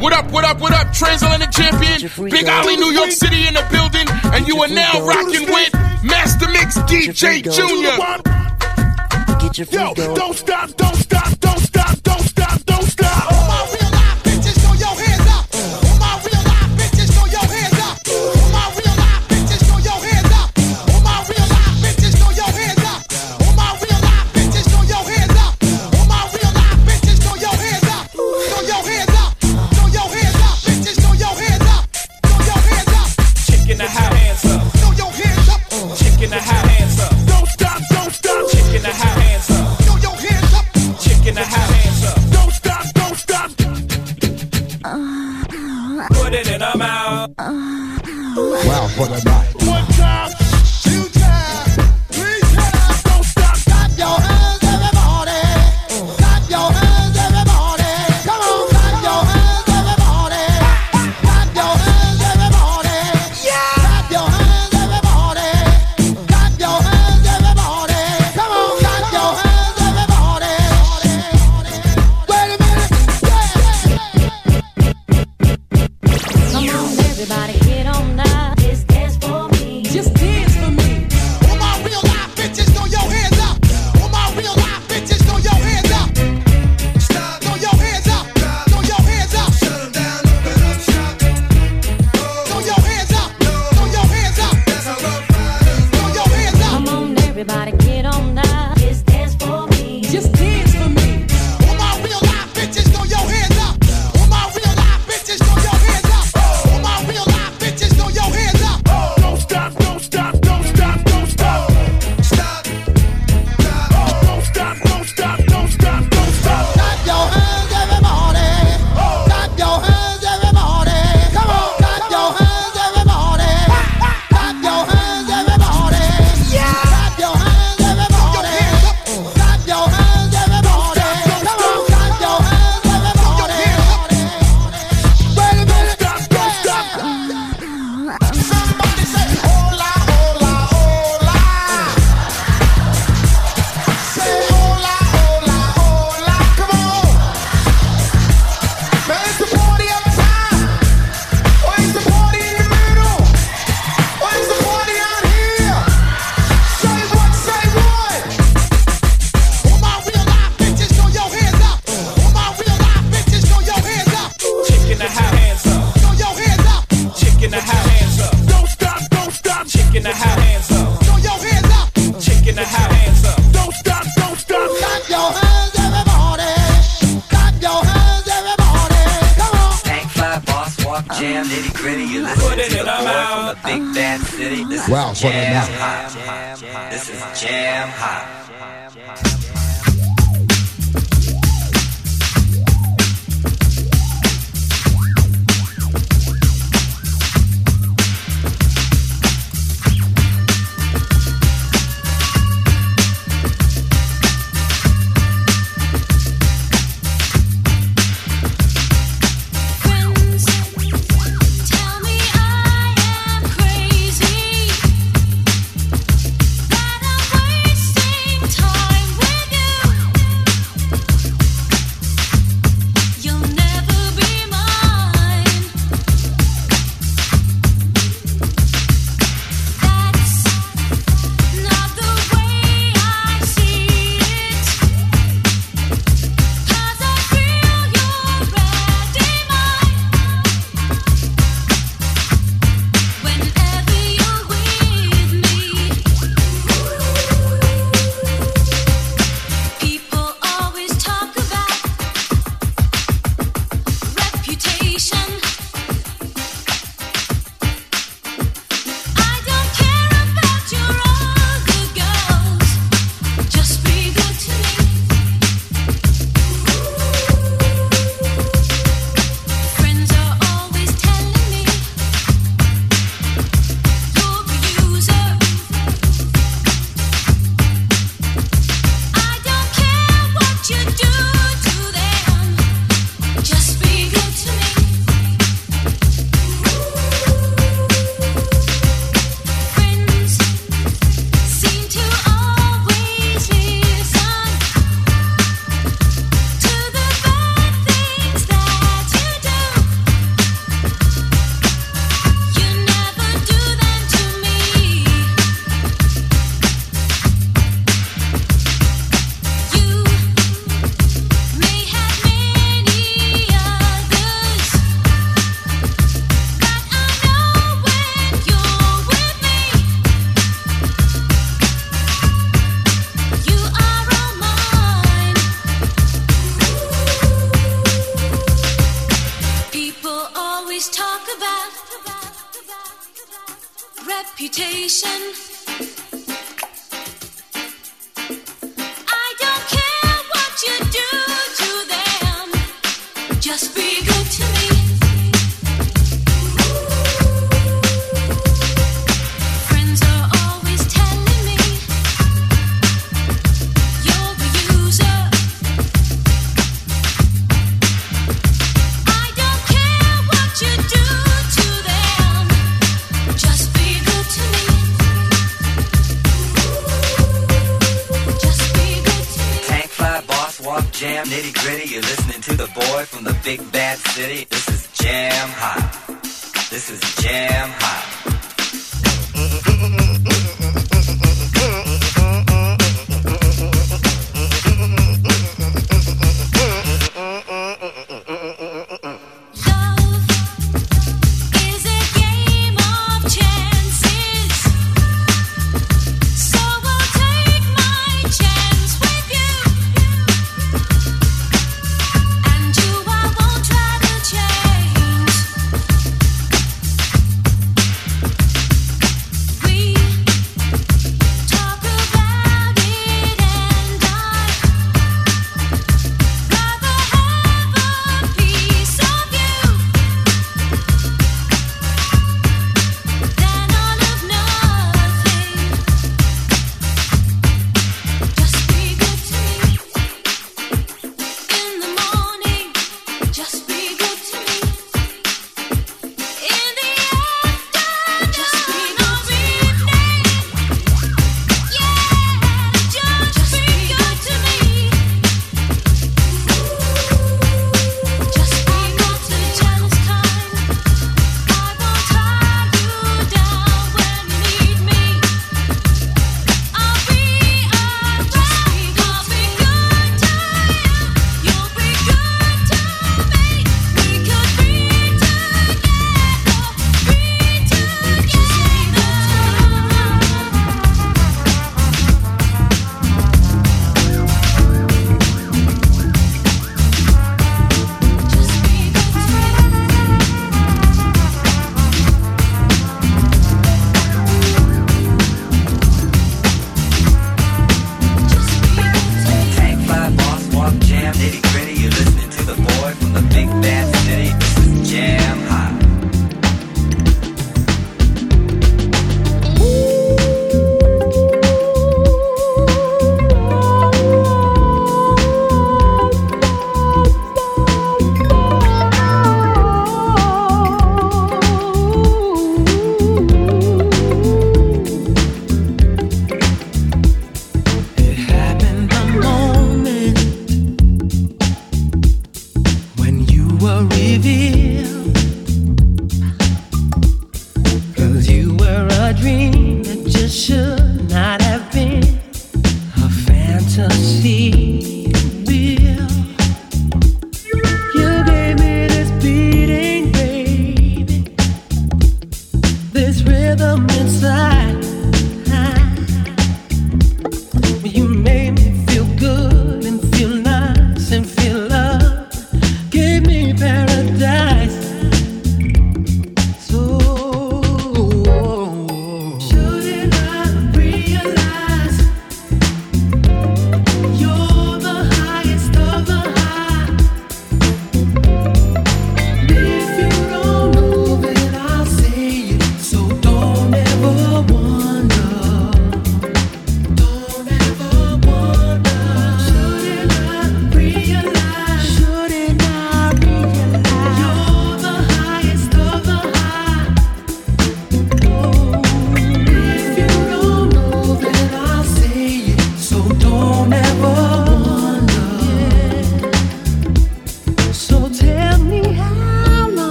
What up, what up, what up, transatlantic champion? Big Ali, New York City in the building, and you are now rocking with Master Mix DJ Junior. Yo, don't stop, don't stop. for the night.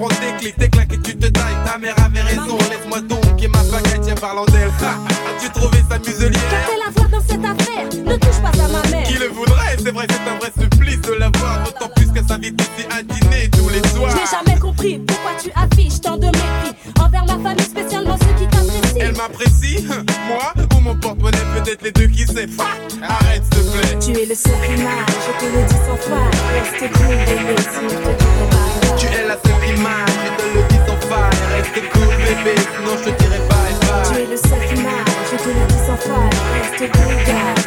Prends tes clics, tes claques et tu te tailles. Ta mère avait raison, laisse-moi donc et ma baguette, tiens, parlant d'elle. As-tu trouvé sa muselière Qu'a-t-elle à voir dans cette affaire Ne touche pas à ma mère. Qui le voudrait? C'est vrai, c'est un vrai supplice de la voir. D'autant plus qu'elle s'invite ici à dîner tous les soirs. Je n'ai jamais compris pourquoi tu affiches tant de mépris envers ma famille, spécialement ceux qui t'apprécient. Elle m'apprécie, moi ou mon porte-monnaie, peut-être les deux qui sait. Arrête, s'il te plaît. Tu es le seul marche, je te le dis sans faille. Reste cool, bébé, te dirai bébé, sinon je te dirai bye Tu bye. es le seul qui je te le dis sans faille. Reste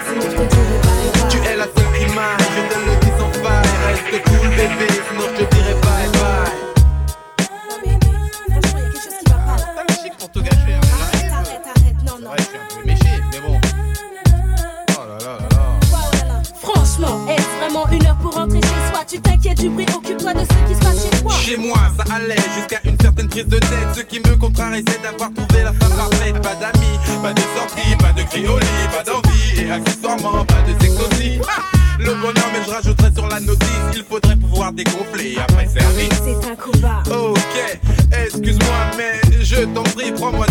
de tête. Ce qui me contrarie, c'est d'avoir trouvé la femme parfaite. Pas d'amis, pas de sorties, pas de lit, pas d'envie. Et accessoirement, pas de sexe aussi. Ah, Le bonheur, mais je rajouterai sur la notice. Il faudrait pouvoir dégonfler après service. C'est un combat. Ok, excuse-moi, mais je t'en prie, prends-moi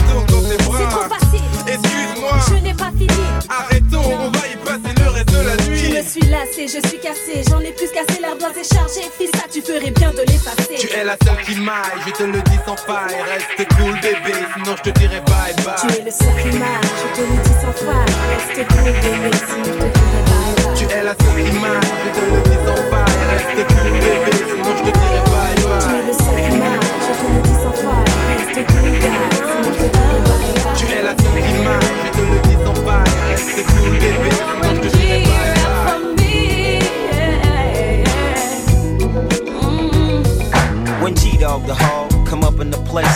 je suis cassée. J'en ai plus cassé, l'ardoise est chargée. Fils, ça, tu ferais bien de l'effacer. Tu es la seule qui maille, je te le dis sans faille. Reste cool, bébé, sinon je te dirai bye bye. Tu es le seul qui marche, je te le dis sans faille. Reste cool, bébé, sinon je te dirai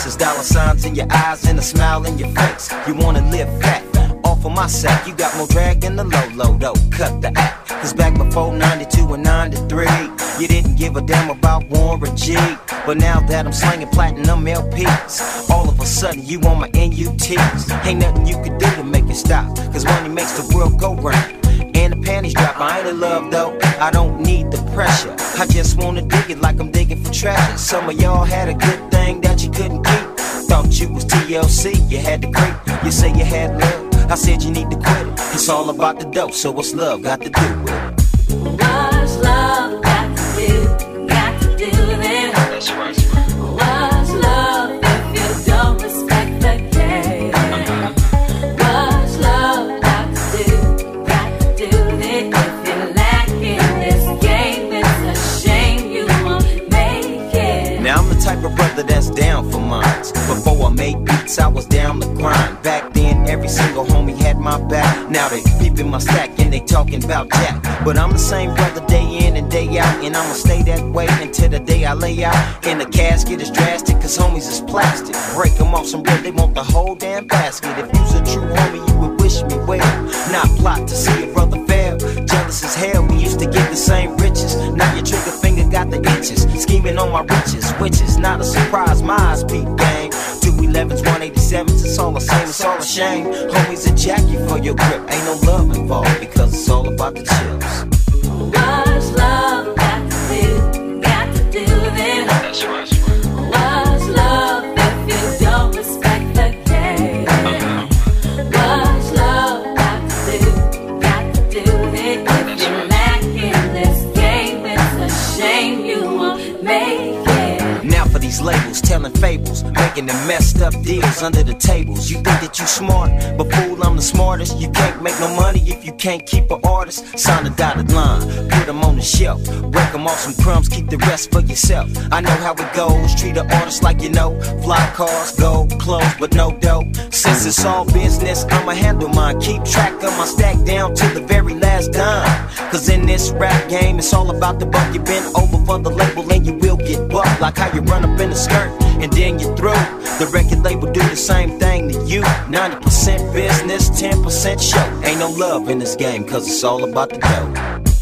the places, dollar signs in your eyes and a smile in your face. You wanna live fat. Off of my sack, you got more drag than the low low though. Cut the act. Cause back before 92 and 93, you didn't give a damn about Warren G. But now that I'm slanging platinum LPs, all of a sudden you on my NUTs. Ain't nothing you could do to make it stop. Cause money makes the world go round panties drop. I ain't in love though, I don't need the pressure. I just wanna dig it like I'm digging for treasure. Some of y'all had a good thing that you couldn't keep. Thought you was TLC, you had to creep. You say you had love, I said you need to quit it. It's all about the dope, so what's love got to do with it? Beats, I was down the grind. Back then, every single homie had my back. Now they peeping my stack and they talking about Jack. But I'm the same brother day in and day out. And I'ma stay that way until the day I lay out. And the casket is drastic, cause homies is plastic. Break them off some bread, they want the whole damn basket. If you's a true homie, you would wish me well. Not plot to see a brother fail. Jealous as hell, we used to get the same riches. Now your trigger finger got the itches. Scheming on my riches, which is not a surprise. My eyes peep game. 211s, 187s, it's all the same, it's all a shame. Homies are jacking for your grip, ain't no love involved because it's all about the chips. What's love got to do? Got to do with That's love if you don't respect the game? Uh-huh. Okay. Love got to do? Got to do it if you right. lack this game. It's a shame you won't make it. Now for these labels, telling fables, making a mess up deals under the tables. You think that you smart, but fool, I'm the smartest. You can't make no money if you can't keep an artist. Sign a dotted line, put them on the shelf. Break them off some crumbs, keep the rest for yourself. I know how it goes, treat an artist like you know. Fly cars, gold, clothes, but no dope. Since it's all business, I'ma handle mine. Keep track of my stack down to the very last dime. Cause in this rap game, it's all about the buck. you been over for the label and you will get bucked. Like how you run up in the skirt and then you through. The record record label do the same thing to you. 90% business, 10% show. Ain't no love in this game, cause it's all about the dough.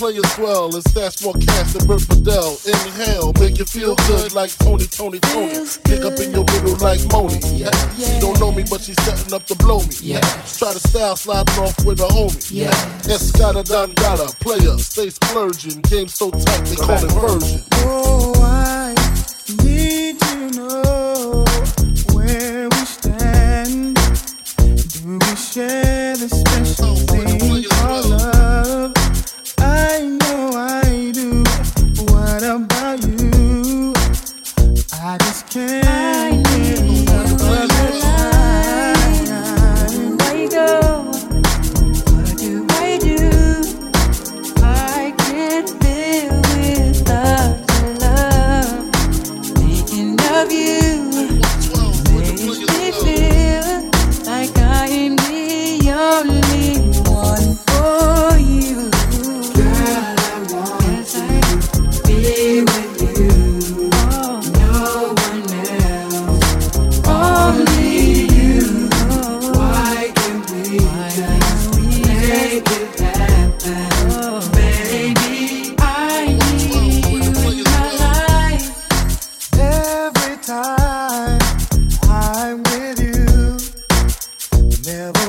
112, where the players dwell, and stash more cash than Bert Fidel. Inhale, make you feel good like Tony, Tony, Tony. Pick up in your middle like Moni. Yeah. She don't know me, but she's setting up to blow me. Yeah. Try to style sliding off with a homie. Yeah. Escada Don Gata, player, stay splurging. Game so tight, they call it version. Oh, I never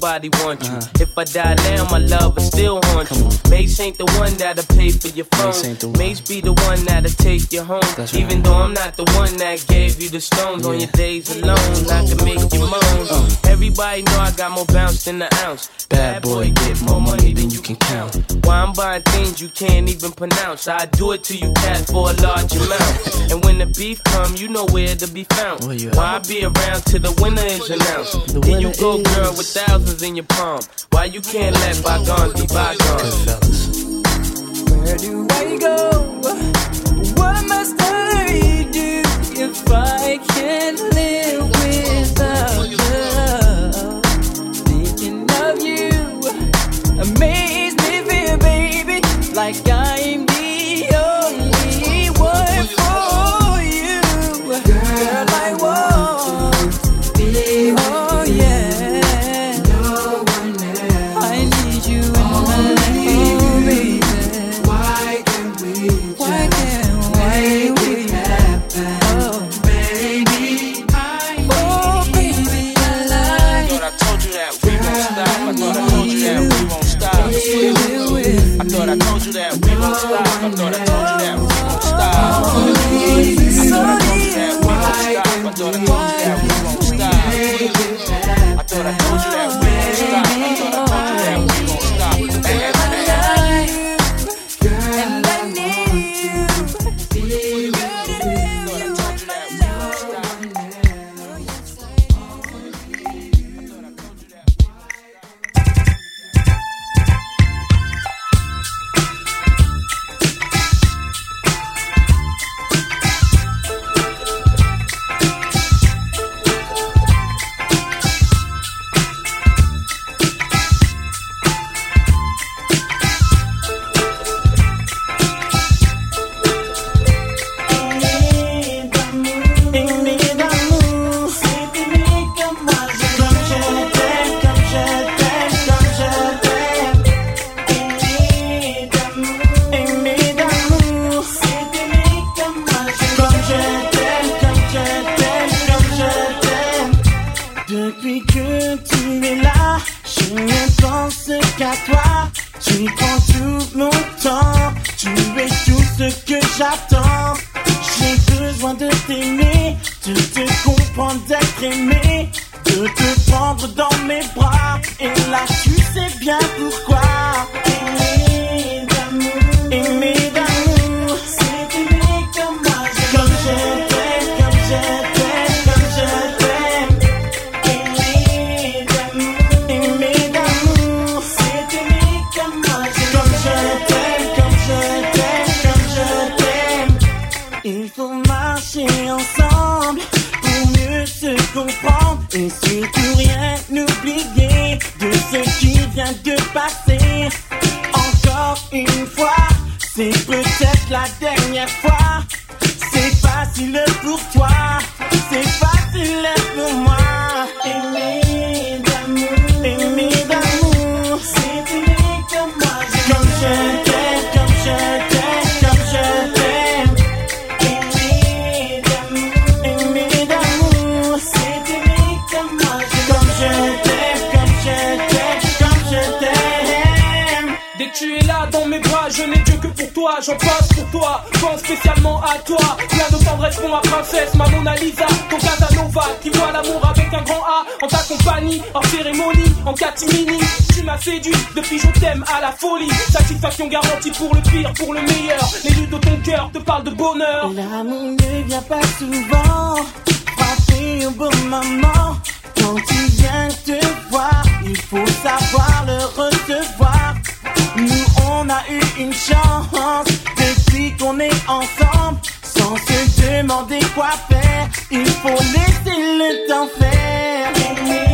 nobody want you. Uh. If I die now, my love will still haunt you. Mase ain't the one that'll pay for your phone. Mase be the one that'll take you home. Even though I'm not the one that gave you the stones on your days alone, I can make you moan. Uh. Everybody know I got more bounce than the ounce. Bad boy, get more money than you can count. Why I'm buying things you can't even pronounce. I do it to you, cat, for a large amount. And when the beef come, you know where to be found. Why I be around till the winner is announced? Then you go, girl, with thousands in your palm. Why you can't let bygones be bygones? Where do I go? What must I do if I can't live without love? Thinking of you amazes me, baby, like I'm that we won't stop. I thought I told you that. Il faut marcher ensemble pour mieux se comprendre et surtout rien n'oublier de ce qui vient de passer. Encore une fois, c'est peut-être la dernière fois. C'est facile pour toi, c'est facile pour moi. Je n'ai Dieu que pour toi, j'en passe pour toi, pense spécialement à toi. Plein de tendresse pour ma princesse, ma Mona Lisa, ton Casanova qui voit l'amour avec un grand A en ta compagnie, en cérémonie, en catimini. Tu m'as séduit, depuis je t'aime à la folie. Satisfaction garantie pour le pire, pour le meilleur. L'élu de ton cœur te parle de bonheur. L'amour ne vient pas souvent frapper au bon moment. Quand tu viens te voir, il faut savoir le recevoir. Nous, on a eu une chance depuis qu'on est ensemble. Sans se demander quoi faire, il faut laisser le temps faire.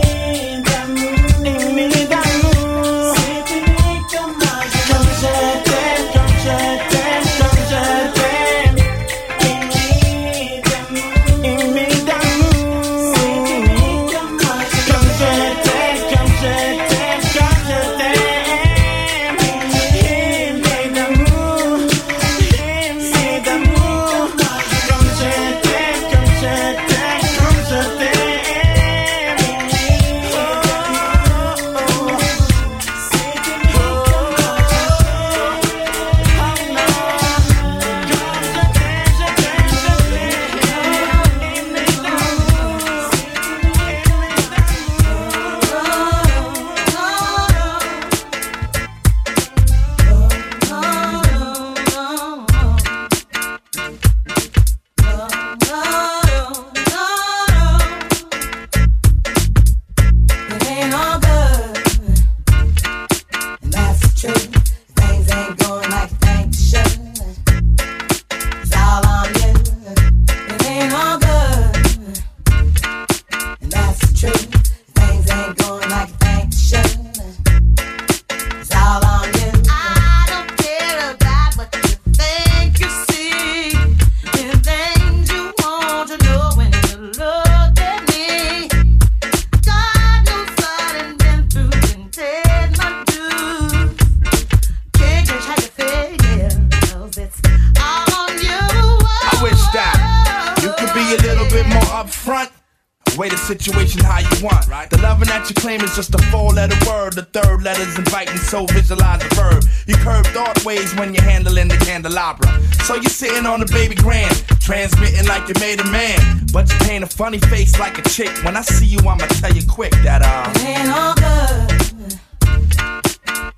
On the baby grand, transmitting like you made a man. But you paint a funny face like a chick. When I see you, I'ma tell you quick that, uh. It ain't all good.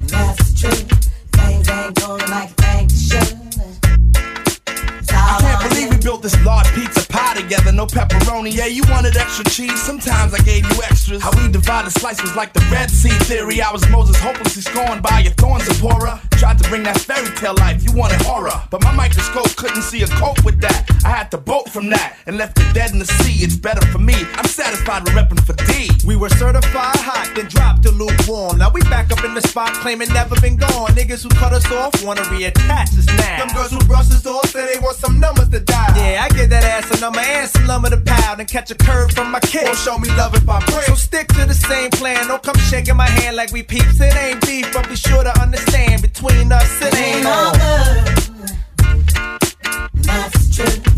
That's the truth. Things ain't going like you think should. I can't believe we built this large pizza pie together, no pepperoni. Yeah, you wanted extra cheese. Sometimes I gave you extras. How we divided slice was like the Red Sea theory. I was Moses hopelessly scorned by your thorns, Zipporah. Bring that fairy tale life, you wanted horror. But my microscope couldn't see a cope with that. Had to bolt from that and left it dead in the sea. It's better for me. I'm satisfied with repping for D. We were certified hot, then dropped to lukewarm. Now we back up in the spot, claiming never been gone. Niggas who cut us off wanna reattach us now. Them girls who brush us off say they want some numbers to dial. Yeah, I give that ass a number and some lumber to pound and catch a curve from my kid. Or show me love if I break. So stick to the same plan. Don't come shaking my hand like we peeps. It ain't beef, but be sure to understand between us it ain't on. That's the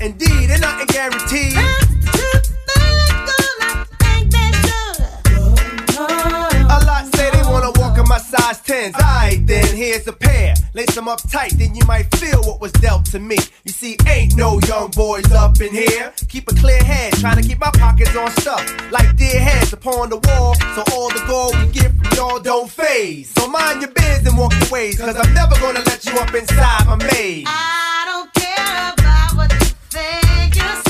Indeed, and nothing guaranteed. Lace them up tight, then you might feel what was dealt to me. You see, ain't no young boys up in here. Keep a clear head, trying to keep my pockets on stuff. Like dear heads upon the wall, so all the gold we get from y'all don't phase. So mind your biz and walk your ways, cause I'm never gonna let you up inside my maze. I don't care about what you think you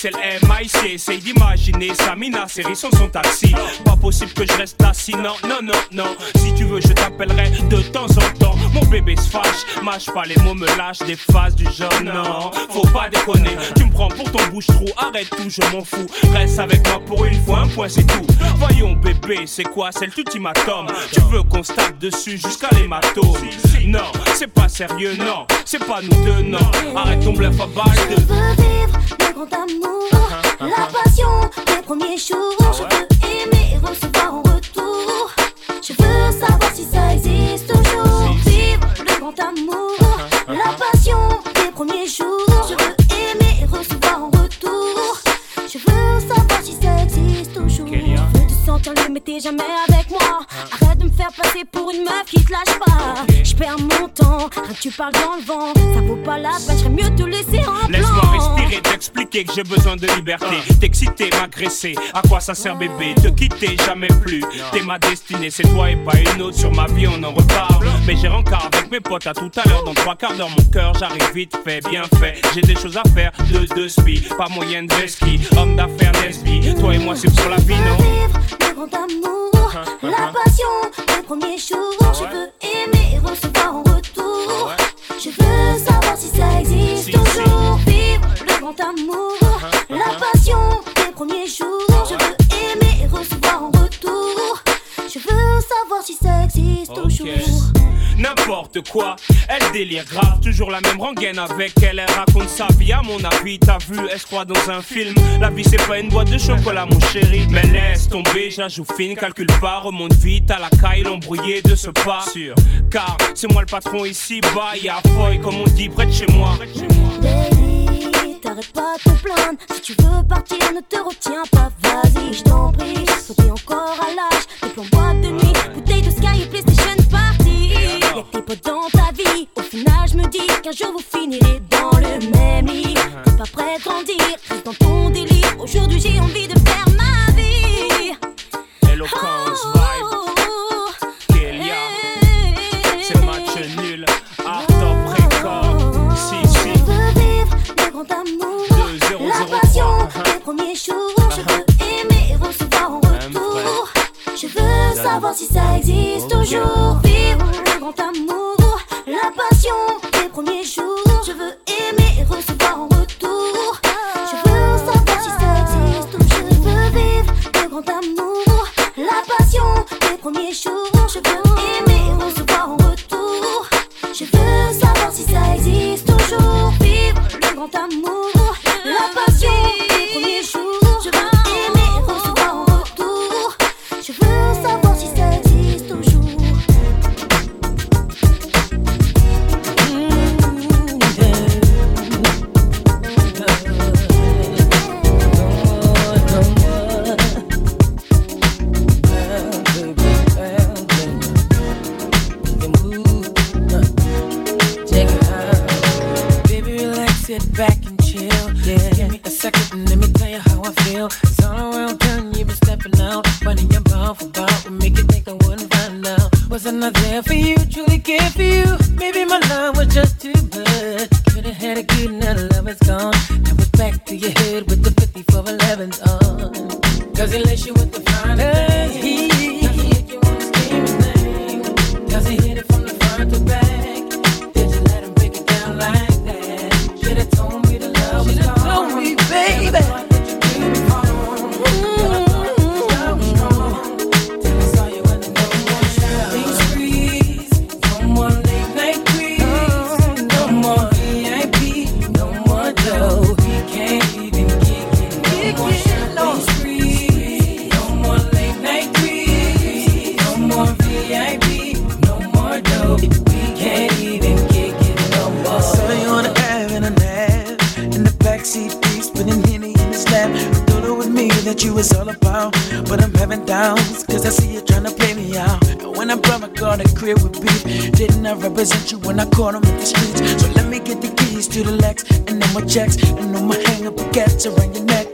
c'est le MIC Essaye d'imaginer Samina, série sans son taxi Pas possible que je reste assis, non, non, non, non. Si tu veux je t'appellerai de temps en temps. Mon bébé se fâche, mâche pas les mots, me lâche des phases du genre Non, faut pas déconner, tu me prends pour ton bouche-trou. Arrête tout, je m'en fous, reste avec moi pour une fois, un point c'est tout. Voyons bébé, c'est quoi, c'est l'ultimatum Tu veux qu'on se tape dessus jusqu'à l'hématome. Non, c'est pas sérieux, non, c'est pas nous deux, non. Arrête ton bluff à balle de Grand amour, la passion des premiers jours. Je veux aimer et recevoir en retour. Je veux savoir si ça existe toujours. Vivre le grand amour, la passion des premiers jours. Je veux aimer et recevoir en retour. Je veux savoir si ça existe toujours. Je veux te sentir libre, mais t'es jamais avec moi. Arrête de me faire passer pour une meuf qui te lâche pas. Perds mon temps, tu parles dans le vent. Ça vaut pas la peine, j'aimerais mieux te laisser en Laisse-moi respirer, t'expliquer que j'ai besoin de liberté. T'exciter, m'agresser, à quoi ça sert bébé Te quitter, jamais plus? T'es ma destinée, c'est toi et pas une autre. Sur ma vie, on en reparle. Mais j'ai rencard avec mes potes à tout à l'heure. Dans trois quarts d'heure, mon cœur, j'arrive vite fait, bien fait. J'ai des choses à faire, de deux spi. Pas moyen de ski, homme d'affaires Nesby. Toi et moi, c'est sur la vie, non? Le grand amour, la passion des premiers jours. Je veux aimer et recevoir en retour. Je veux savoir si ça existe toujours. Vivre le grand amour, la passion des premiers jours. Je veux aimer et recevoir en retour. Je veux savoir si ça existe toujours. N'importe quoi, elle délire grave, toujours la même rengaine avec elle, elle raconte sa vie à mon avis, t'as vu, elle se croit dans un film, la vie c'est pas une boîte de chocolat mon chéri, mais laisse tomber, j'ajoute fine, calcule pas, remonte vite à la caille, l'embrouillé de ce pas, sûr, car c'est moi le patron ici, bas, y'a foy comme on dit près de chez moi. Baby, t'arrêtes pas de te plaindre. Si tu veux partir, ne te retiens pas. Vas-y, je t'en prie. Toi, t'es encore à l'âge. Des plans boîte de nuit, bouteille de Sky et PlayStation. Y'a que tes potes dans ta vie. Au final, je me dis qu'un jour vous finirez dans le même lit. T'es pas prêt de grandir, reste dans ton délire. Aujourd'hui, j'ai envie de faire ma vie. Eloquence, vibe, Kélia, c'est match nul, art top record, si si. Je veux vivre le grand amour, la passion des premiers jours. Je veux aimer et recevoir en retour. Je veux savoir si ça existe toujours. Vivre amour, checks. And on my hang up, gets around your neck.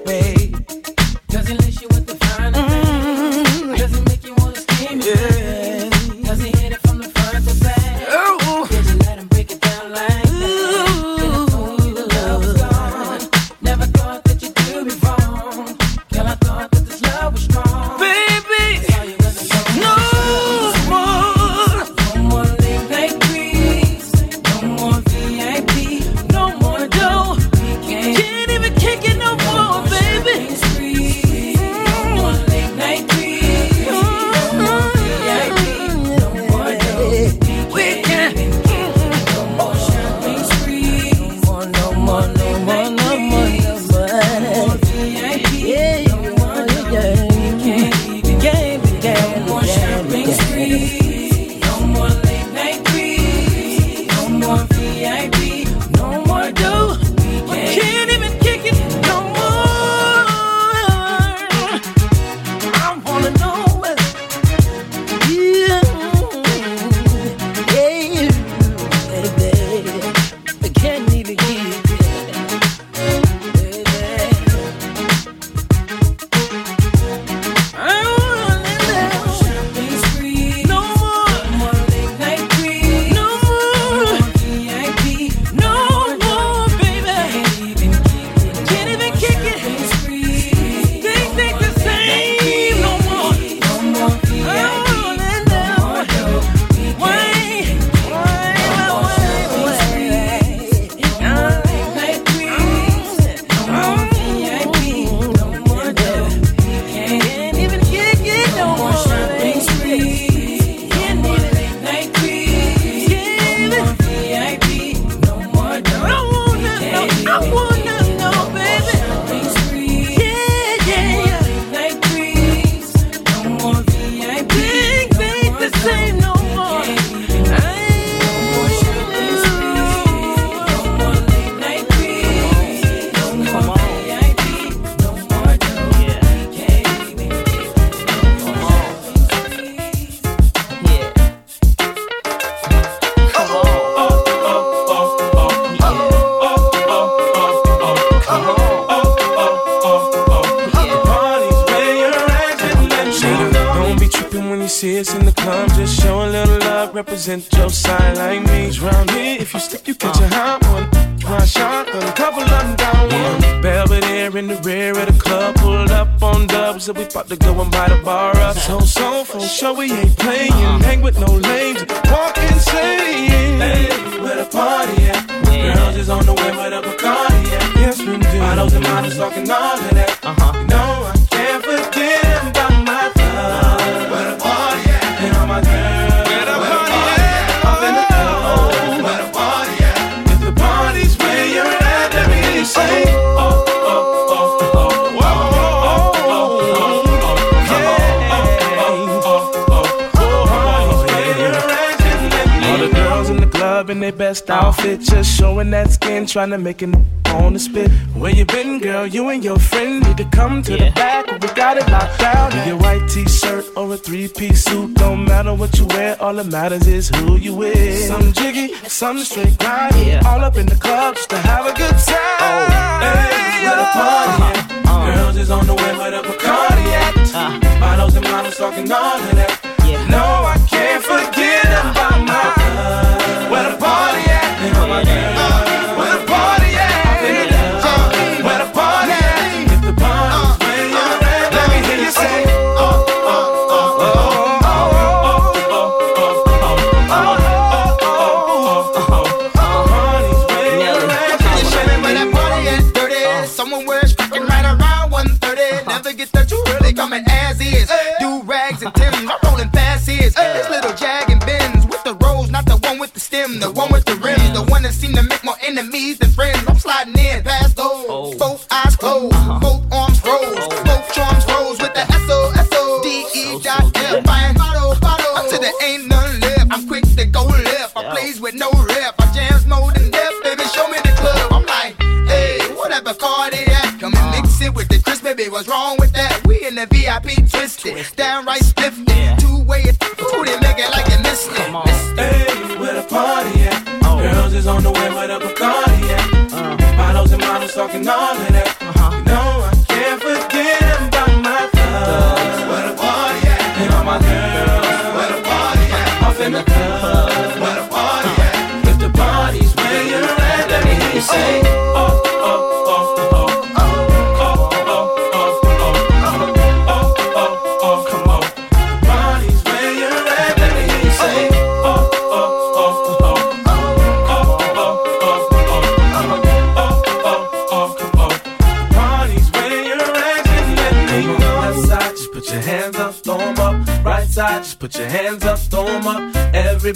trying to make it on the spit. Where you been, girl? You and your friend need to come to yeah. the back. We got it locked down. Be your white t-shirt or a three-piece suit. Don't matter what you wear, all that matters is who you with. Some jiggy, some straight grinding. Yeah. All up in the club just to have a good time. Oh, hey, yeah. party! Uh-huh. Uh-huh. Girls is on the way with a Bacardi. Uh-huh. Bottles and models talking all of that.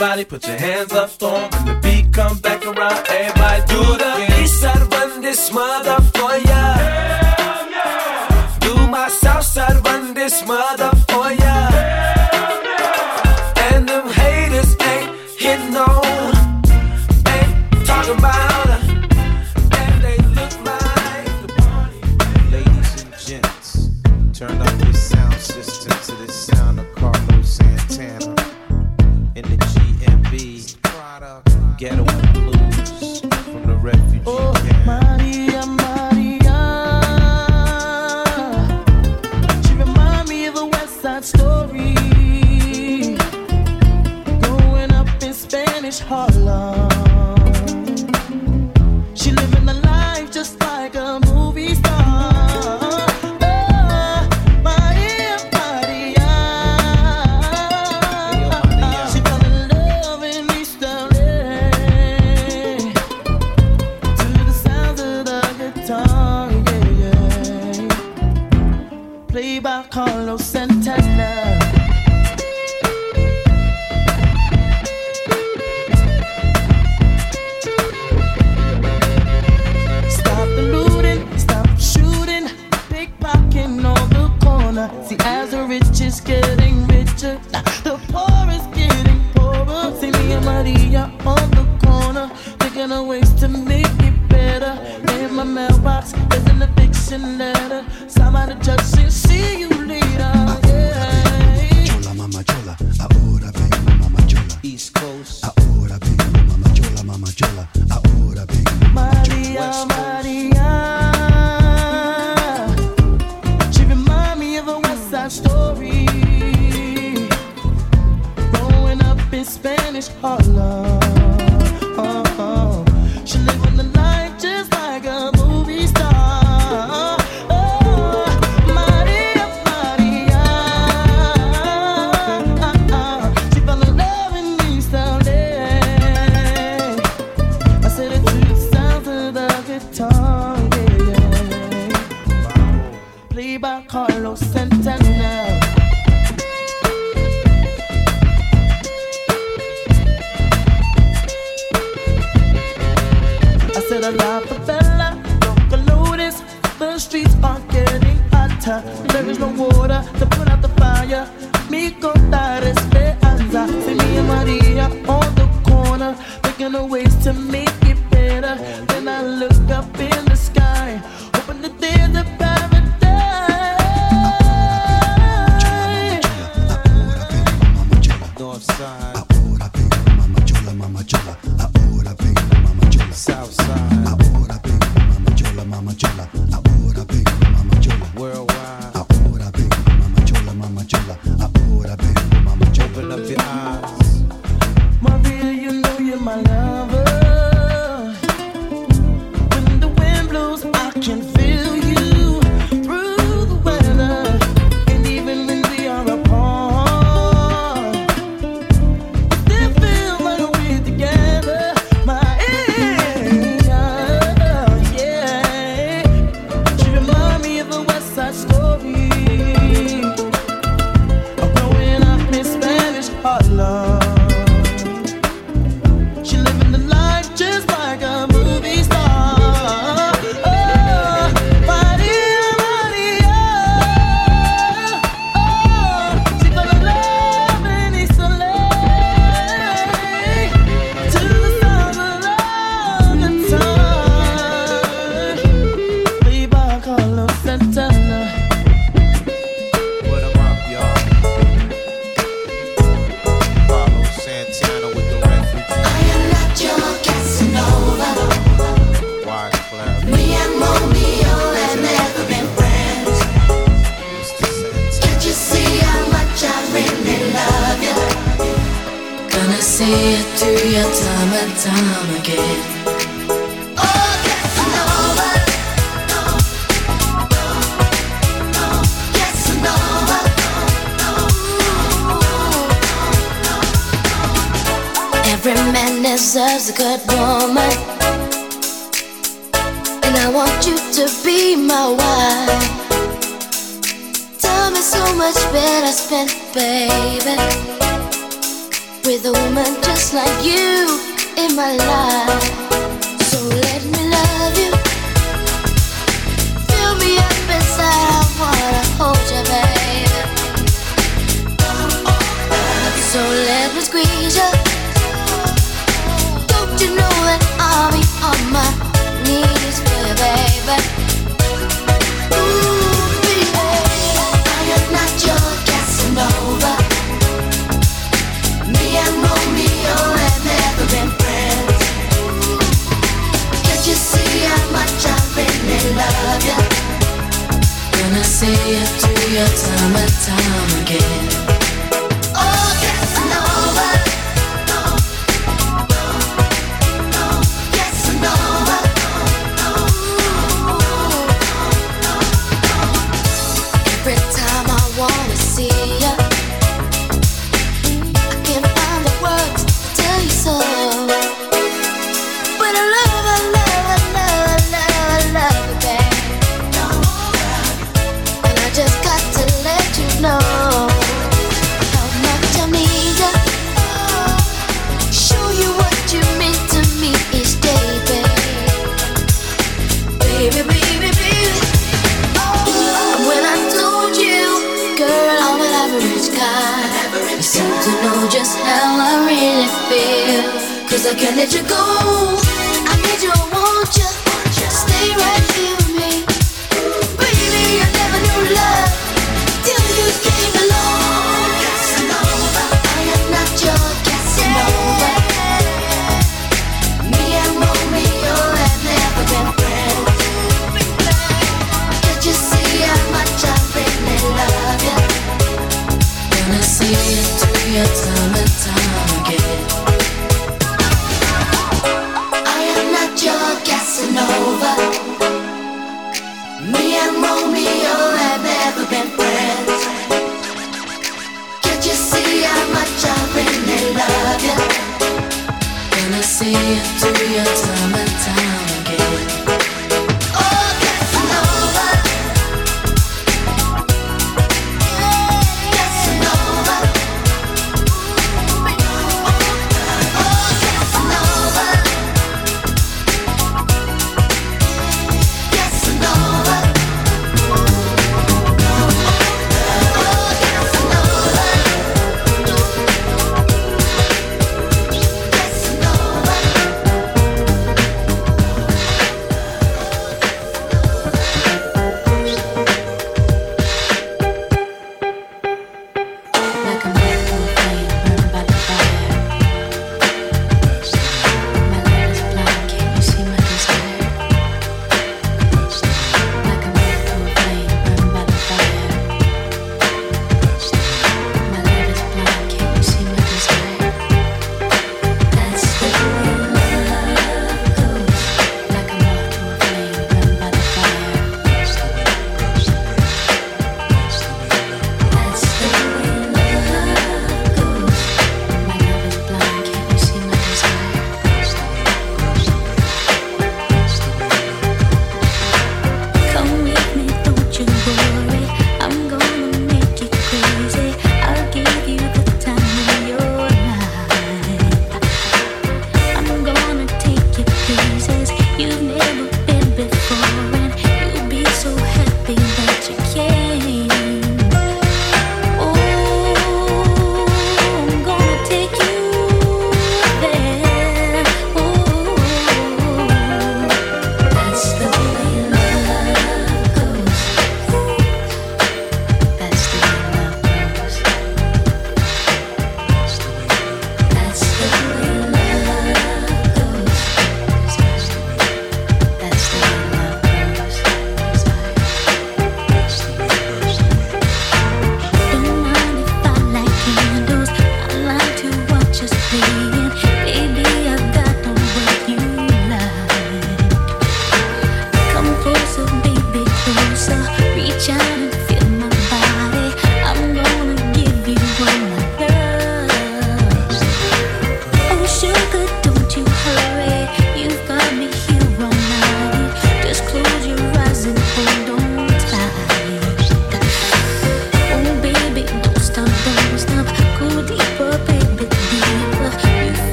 Everybody put your hands heart.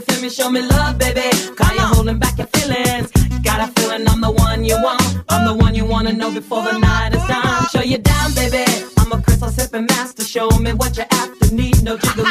you feel me, show me love, baby. Call you holding back your feelings. Got a feeling I'm the one you want. I'm the one you wanna know before the night is done. Show you down, baby. I'm a crystal sipping master. Show me what you after need. No jiggle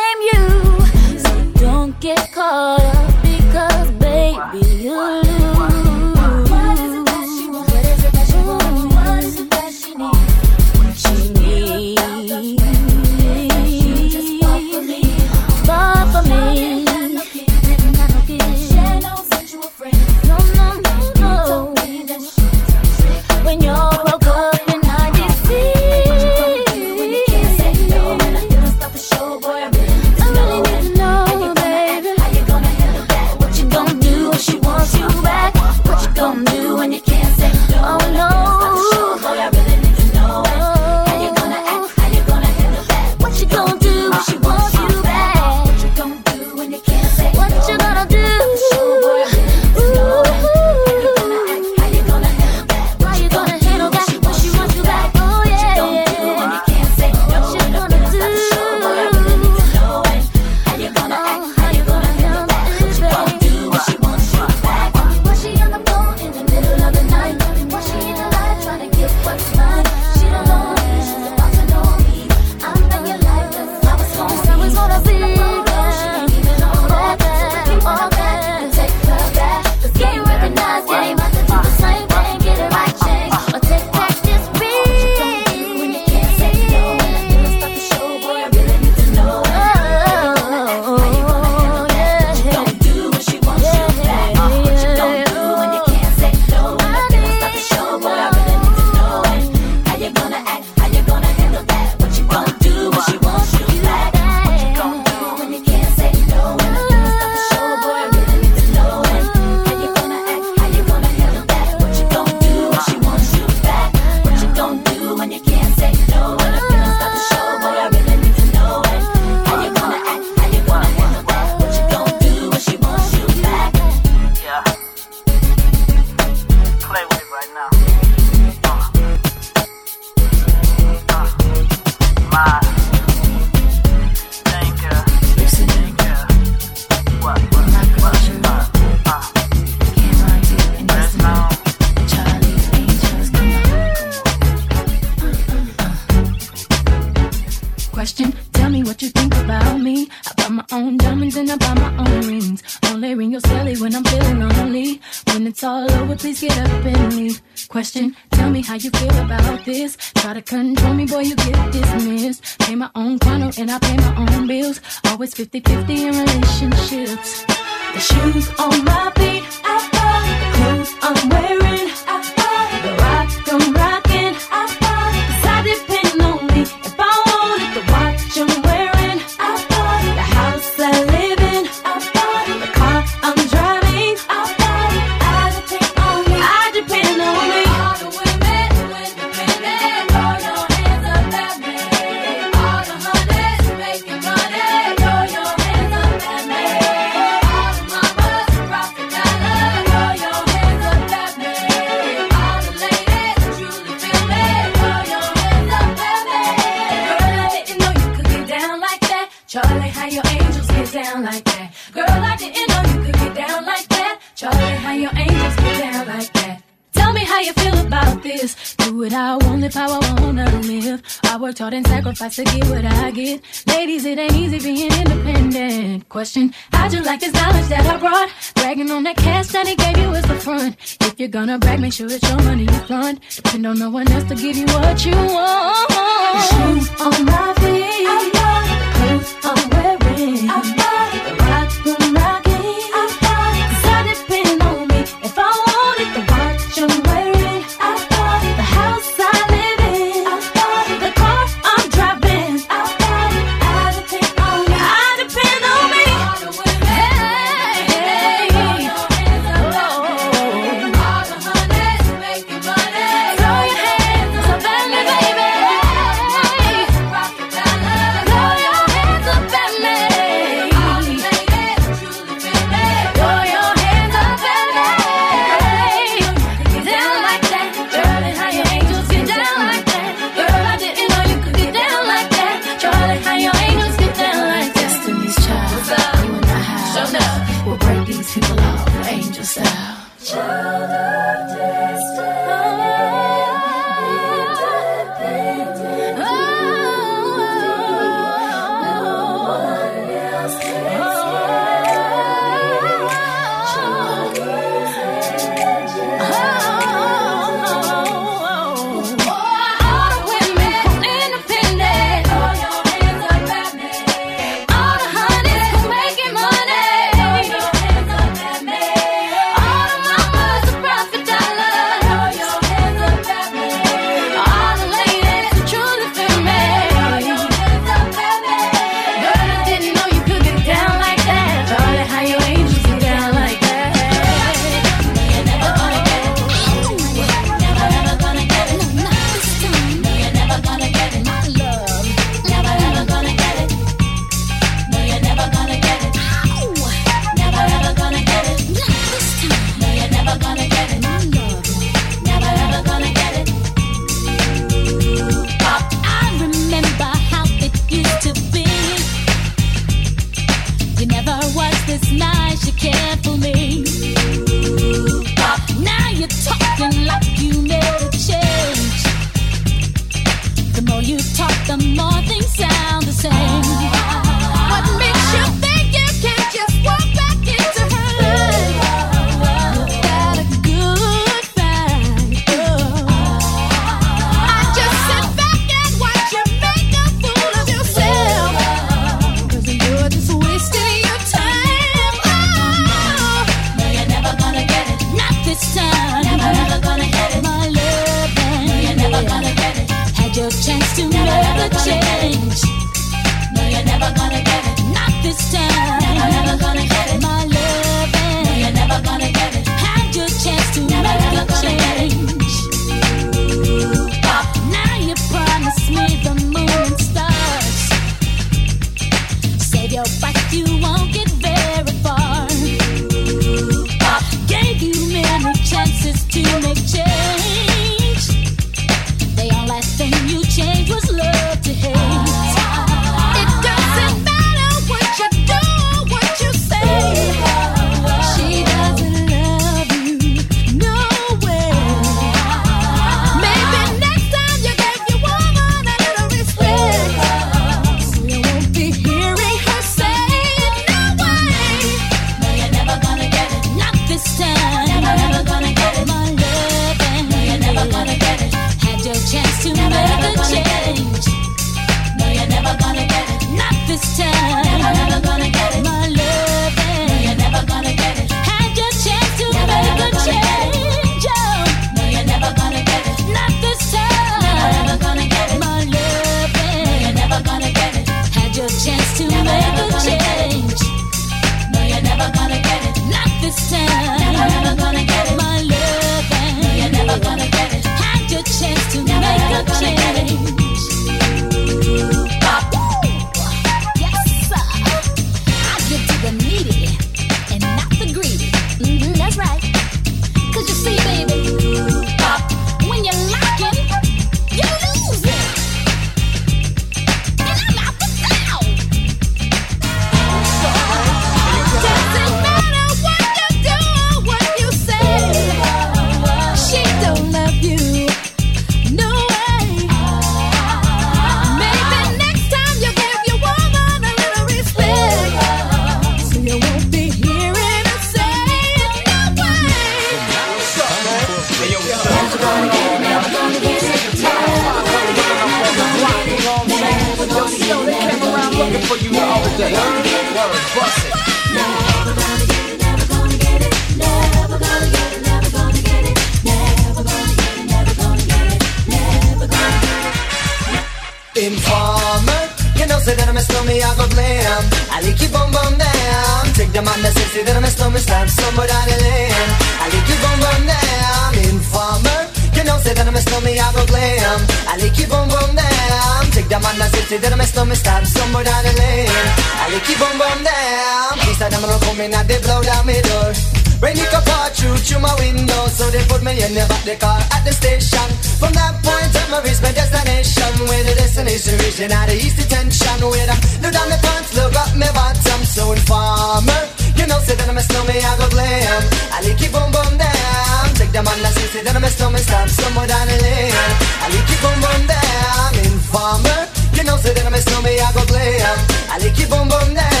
Informer, you know, say that I'm a snowman, I go blam. I like you boom boom down. Take the man that says say that I'm a snowman, stab somewhere down the lane. I like you boom boom down. Informer, you know, say that I'm a snowman, I go glam. I like you boom boom down. Take the man that says say that I'm a snowman, stab somewhere down the lane. I like you boom boom down. Please, I'm gonna come in and they blow down my door. It can pour through through my window So they put me in the back the car at the station. From that point on I my destination Where the destination region at the east detention Where I look down my pants, look up my bottom So informer, you know say that I'm a snowman, I go glam. I like it boom boom down. Take the man that say, say that I'm a snowman, stop somewhere down the lane. I like it boom boom down Informer, you know say that I'm a snowman, I go glam. I like it boom boom down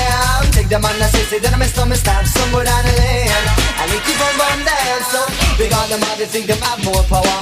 The man that say, say that I'm a snowman, stop somewhere down the lane. I like it boom boom down So big on them, they think them have more power.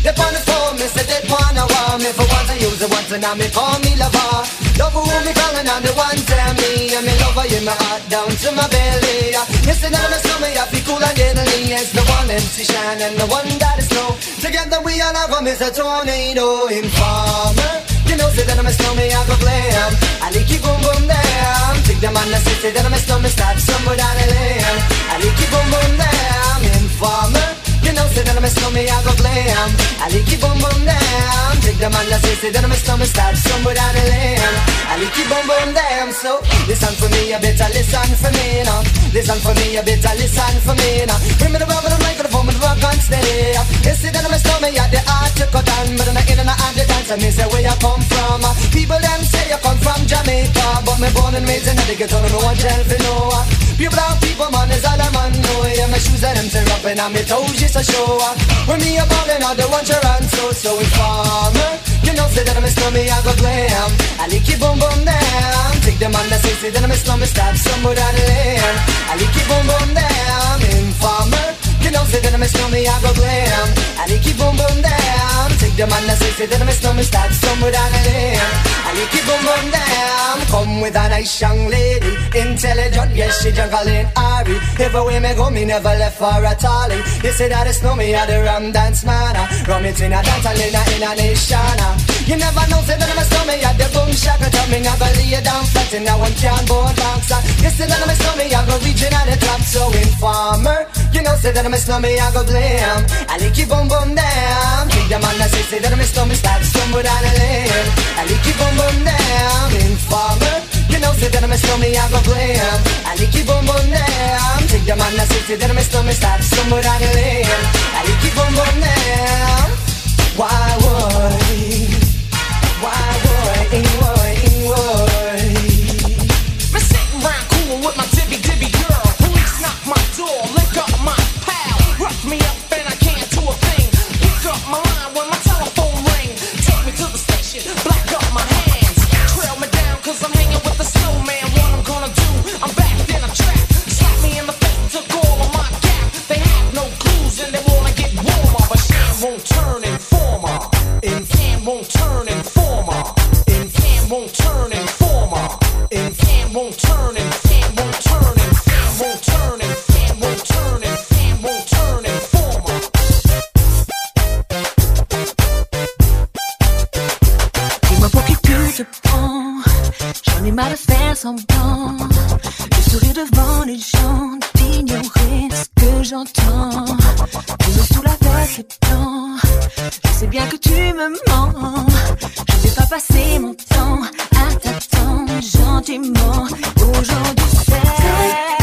They on the phone, me say they wanna want me For once I use it once and now me call me lover. Love who me calling on the one tell me. And me lover in my heart down to my belly. Yes, and I'm a summer, I feel cool and deadly. It's the one MC Shan and the one that is snow Together we all have a Mr. Tornado Informer you know, say that I'm a snowman, I go glam I like you boom boom down Take the man that say, say that I'm a snowman, start somewhere down the lane I like you boom boom down Informer you know, say that I'm a snowman, I go glam. I like you boom boom down Take the man that say, that I'm a snowman, start somewhere down the lane I like you boom boom down So, listen for me, you better listen for me now Listen for me, you better listen for me now Bring me the rubber, the microphone, the rock on steady You see that I'm a snowman, yeah, the art to cut down But I'm in and out the dance, and me say where you come from. People them say you come from Jamaica But me born and raised in the ghetto, no one tell for no People and people, man, is all I'm on Yeah, my shoes and them tear up and I'm toes a show When me a ballin', all the ones you run so, so informer You know, say that I'm a snowman, I go glam. I you boom boom down Take the man that say, say that I'm a snowman, stop somewhere down the lane I like you boom boom down Informer. You know, say that I'm a snowman, I go glam. I you boom boom down Take the man that say, say that I'm a snowman, start somewhere down the lane I like you boom boom down Come with a nice young lady Intelligent, yes, she juggling Ari Everywhere me go, me never left for a tally You say that it's snowman, I the rum dance man Rum it in a dance, and in a, in a nation You never know, say that I'm a snowman, I the boom shaka Tell me, I lay you down flat in a one can board box You say that I'm a snowman, I go reaching at the top So informer, you know, say that I'm a snowman, I go blam. I like you boom boom down Take the man that say, say that I'm a snowman, start stumble down the lane. I like you boom boom down Informer, you know, say that I'm a snowman, I go blam. I like you boom boom down Take the man that say, say that I'm a snowman, start stumble down the lane. I like you boom boom down Why would De faire semblant. De sourire devant les gens D'ignorer ce que j'entends. Me saoules avec le temps Je sais bien que tu me mens. Je vais pas passer mon temps À t'attendre gentiment. Aujourd'hui c'est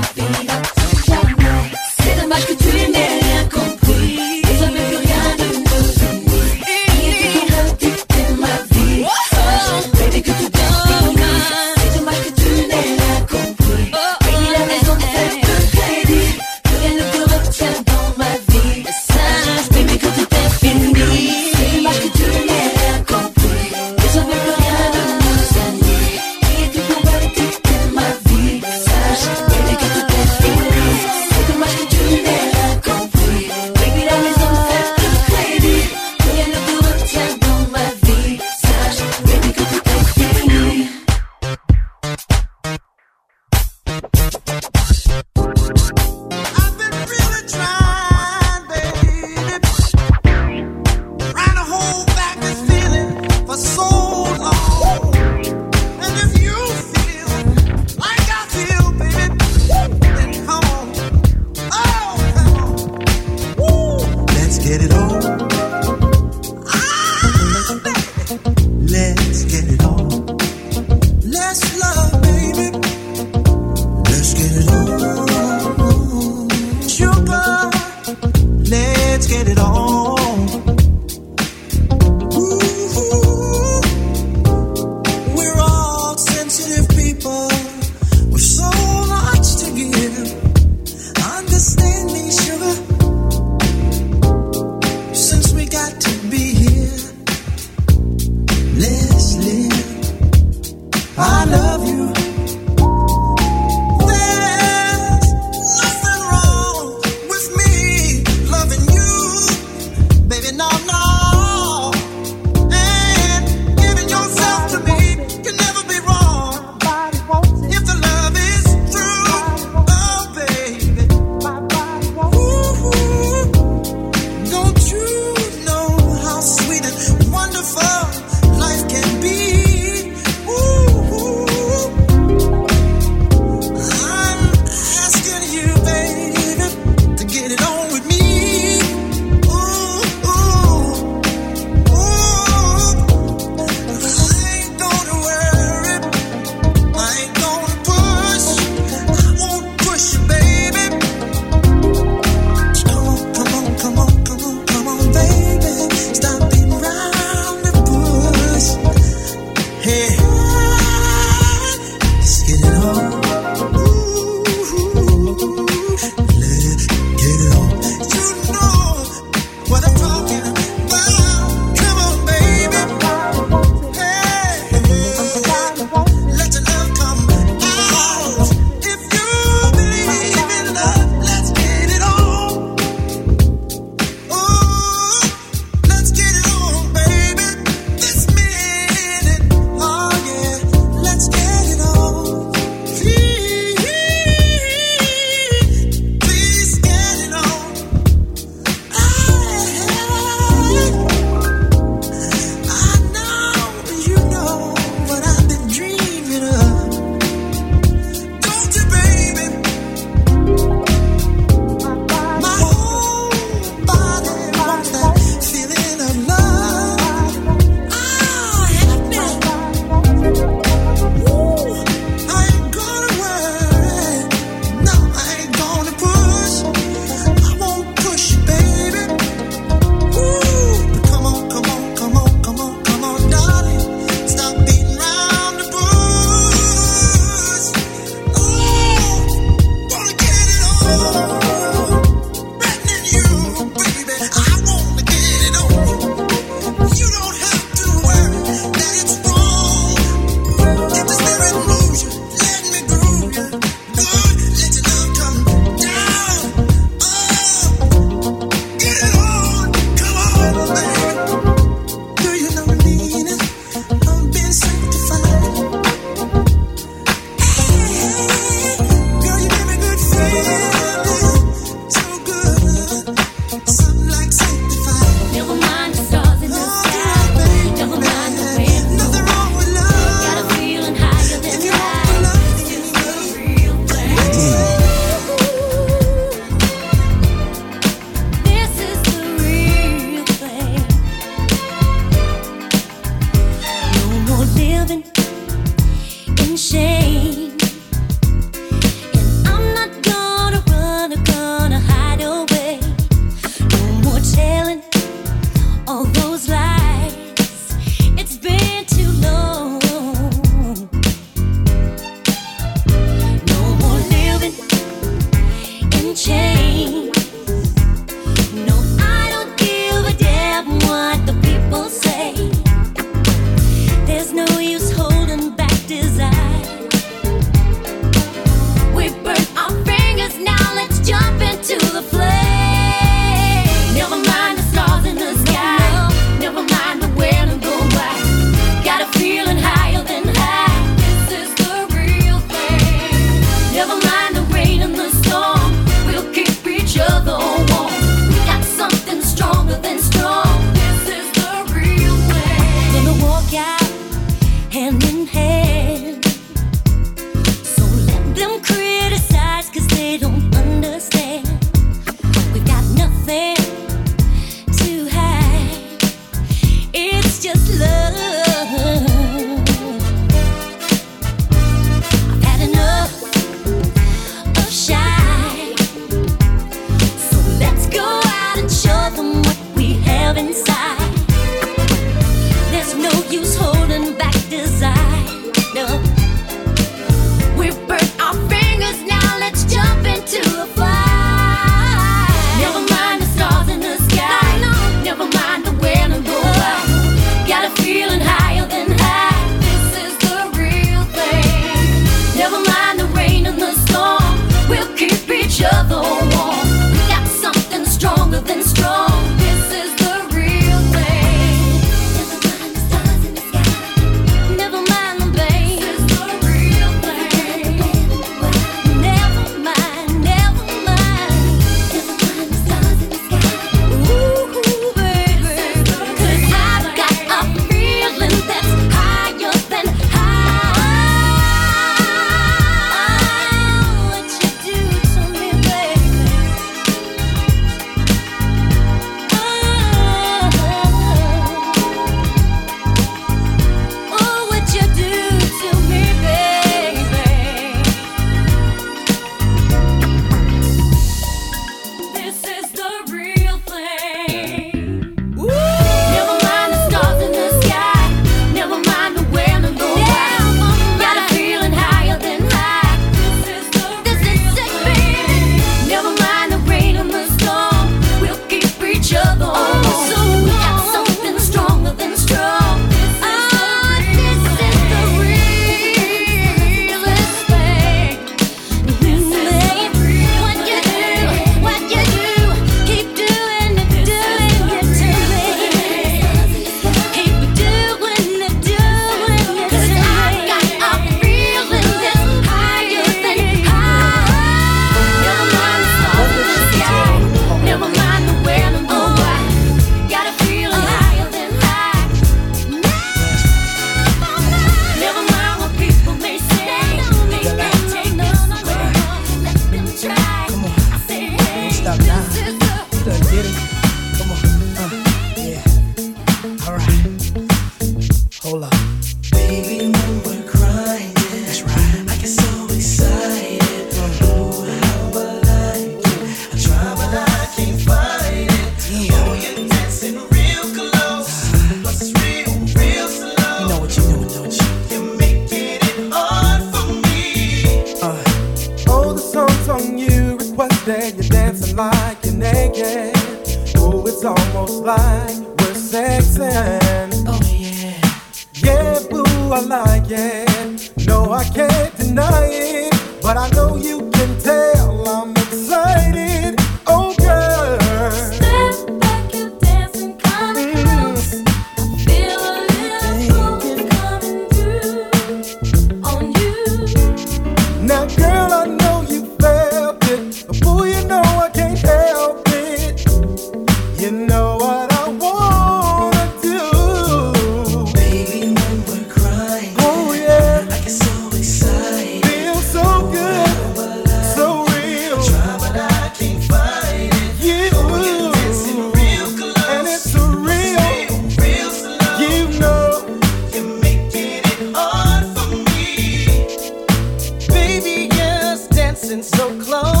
so close.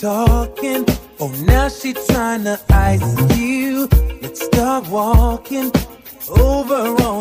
talking. Oh, now she trying to ice you. Let's start walking over on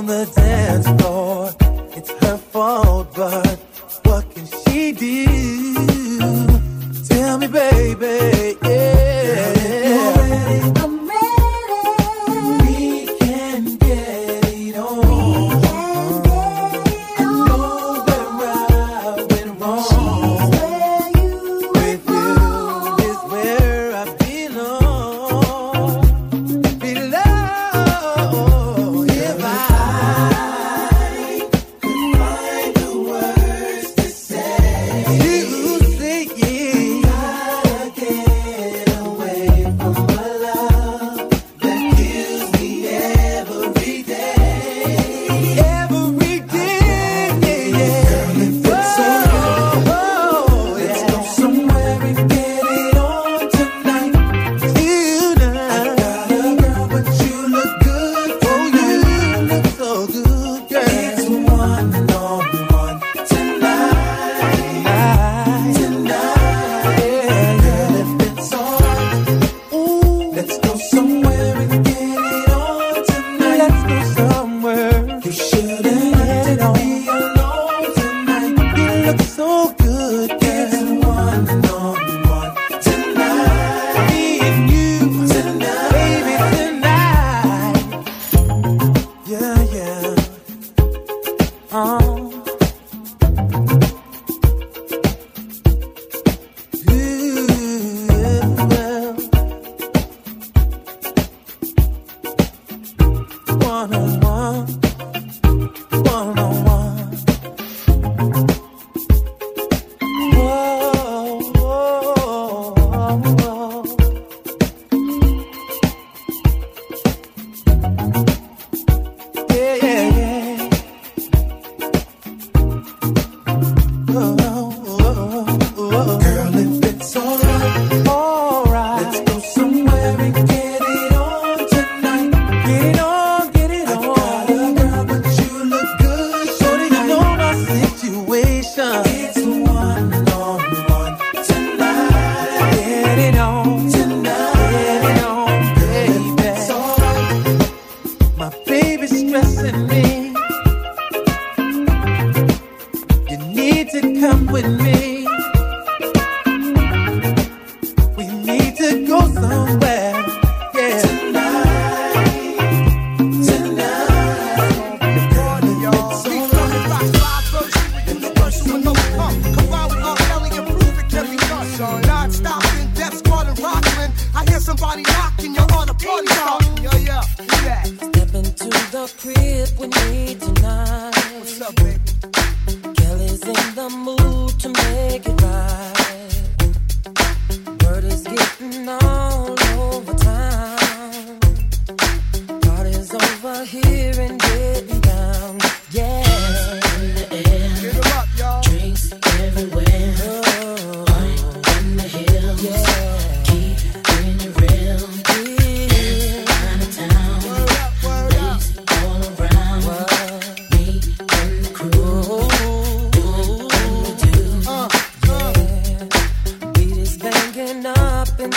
and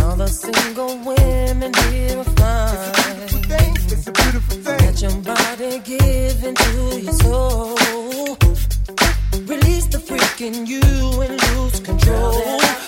all the single women here a your body into your soul. Release the freak in you and lose control.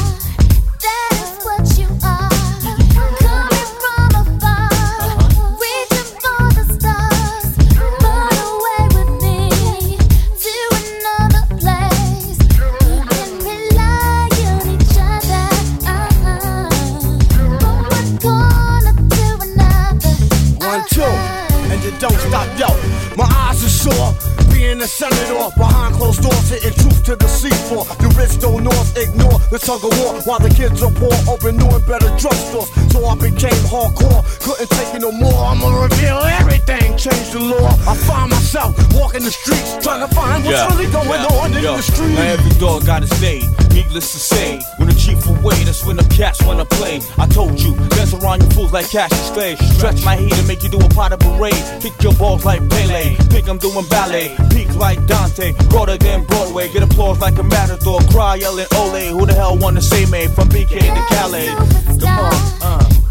Being a senator behind closed doors, hitting truth to the seafloor. The rich don't north ignore the tug of war while the kids are poor, open new and better drugstores. So I became hardcore, couldn't take it no more. I'ma reveal everything, change the law. I find myself walking the streets, trying to find what's really going yeah, on in yo. the street. Now every dog got its day. Needless to say, when the chief away, that's when the cats wanna play. I told you, dance around you fools like Cassius Clay. Stretch my heat and make you do a pot of parade. Kick your balls like Pele. Think I'm doing ballet. Peak like Dante. Broader than Broadway. Get applause like a matador. Cry yelling Ole. Who the hell wanna say me from BK to Calais? Come on, uh.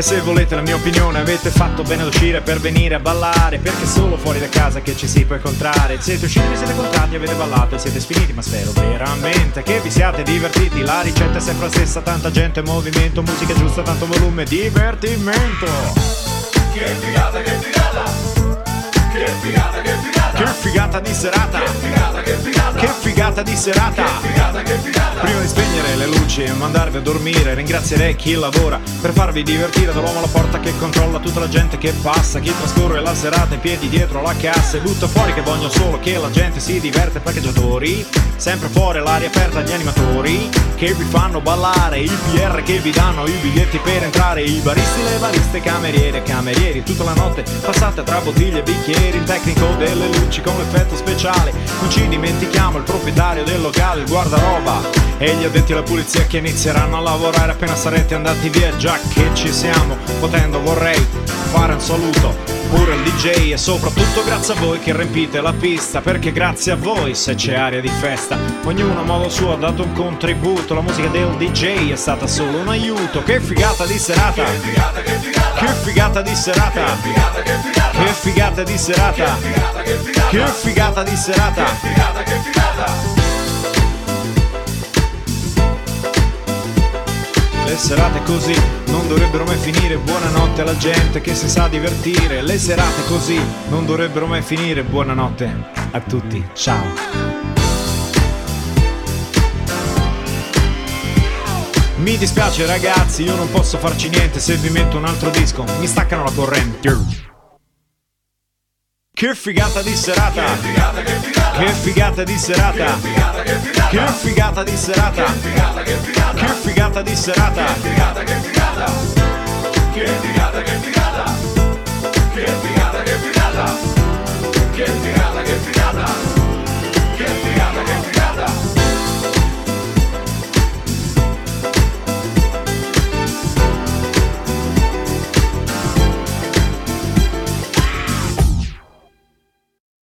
E se volete la mia opinione avete fatto bene ad uscire per venire a ballare perché solo fuori da casa che ci si può incontrare. Siete usciti vi siete incontrati avete ballato e siete sfiniti ma spero veramente che vi siate divertiti. La ricetta è sempre la stessa tanta gente movimento musica giusta tanto volume divertimento. Che figata Che figata, che figata di serata. Che figata, che figata. Che figata di serata. Che figata, che figata. Prima di spegnere le luci e mandarvi a dormire Ringrazierei chi lavora per farvi divertire Dall'uomo alla porta che controlla tutta la gente che passa Chi trascorre la serata in piedi dietro la cassa E butta fuori che voglio solo che la gente si diverte Parcheggiatori, sempre fuori l'aria aperta gli animatori Che vi fanno ballare, il PR che vi danno i biglietti per entrare I baristi, le bariste, cameriere e camerieri Tutta la notte passate tra bottiglie e bicchieri Il tecnico delle luci con l'effetto speciale Non ci dimentichiamo il proprietario del locale, il guardaroba e gli addetti alla pulizia che inizieranno a lavorare appena sarete andati via già che ci siamo potendo vorrei fare un saluto pure al DJ e soprattutto grazie a voi che riempite la pista perché grazie a voi se c'è aria di festa ognuno a modo suo ha dato un contributo. La musica del DJ è stata solo un aiuto. Che figata di serata! Che figata, che figata. che figata di serata! Che figata di serata! Che figata di serata! Le serate così non dovrebbero mai finire. Buonanotte alla gente che si sa divertire. Le serate così non dovrebbero mai finire. Buonanotte a tutti. Ciao. Mi dispiace ragazzi, io non posso farci niente se vi metto un altro disco. Mi staccano la corrente. Che figata di serata! Che figata di serata! Che figata di serata! Che figata di serata! గట్టిగాదా que గట్టిగాదా గట్టిగాదా గట్టిగాదా గట్టిగాదా గట్టిగాదా